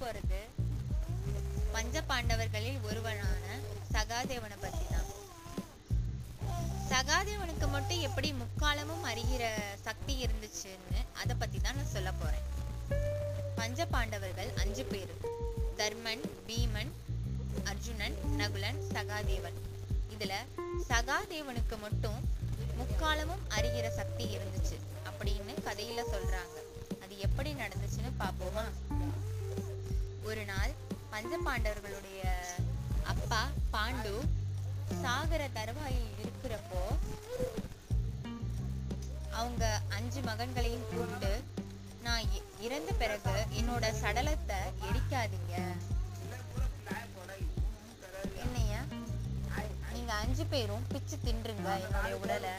போறது பஞ்ச பாண்டவர்களில் ஒருவனான சகாதேவனை பத்தி தான் சகாதேவனுக்கு மட்டும் எப்படி முக்காலமும் அறிகிற சக்தி இருந்துச்சுன்னு அதை பத்தி தான் நான் சொல்ல போறேன். பஞ்ச பாண்டவர்கள் அஞ்சு பேர். தர்மன் பீமன் அர்ஜுனன் நகுலன் சகாதேவன். இதுல சகாதேவனுக்கு மட்டும் முக்காலமும் அறிகிற சக்தி இருந்துச்சு அப்படின்னு கதையில சொல்றாங்க. அது எப்படி நடந்துச்சு? ஒரு நாள் பஞ்ச பாண்டவர்களுடைய அப்பா பாண்டு சாகர தருவாயில் இருக்கிறப்போ அவங்க அஞ்சு மகன்களையும் கூப்பிட்டு நான் இ- இறந்த பிறகு என்னோட சடலத்தை எரிக்காதீங்க. என்னையா நீங்க அஞ்சு பேரும் பிச்சு தின்றுங்க என்னுடைய உடலை.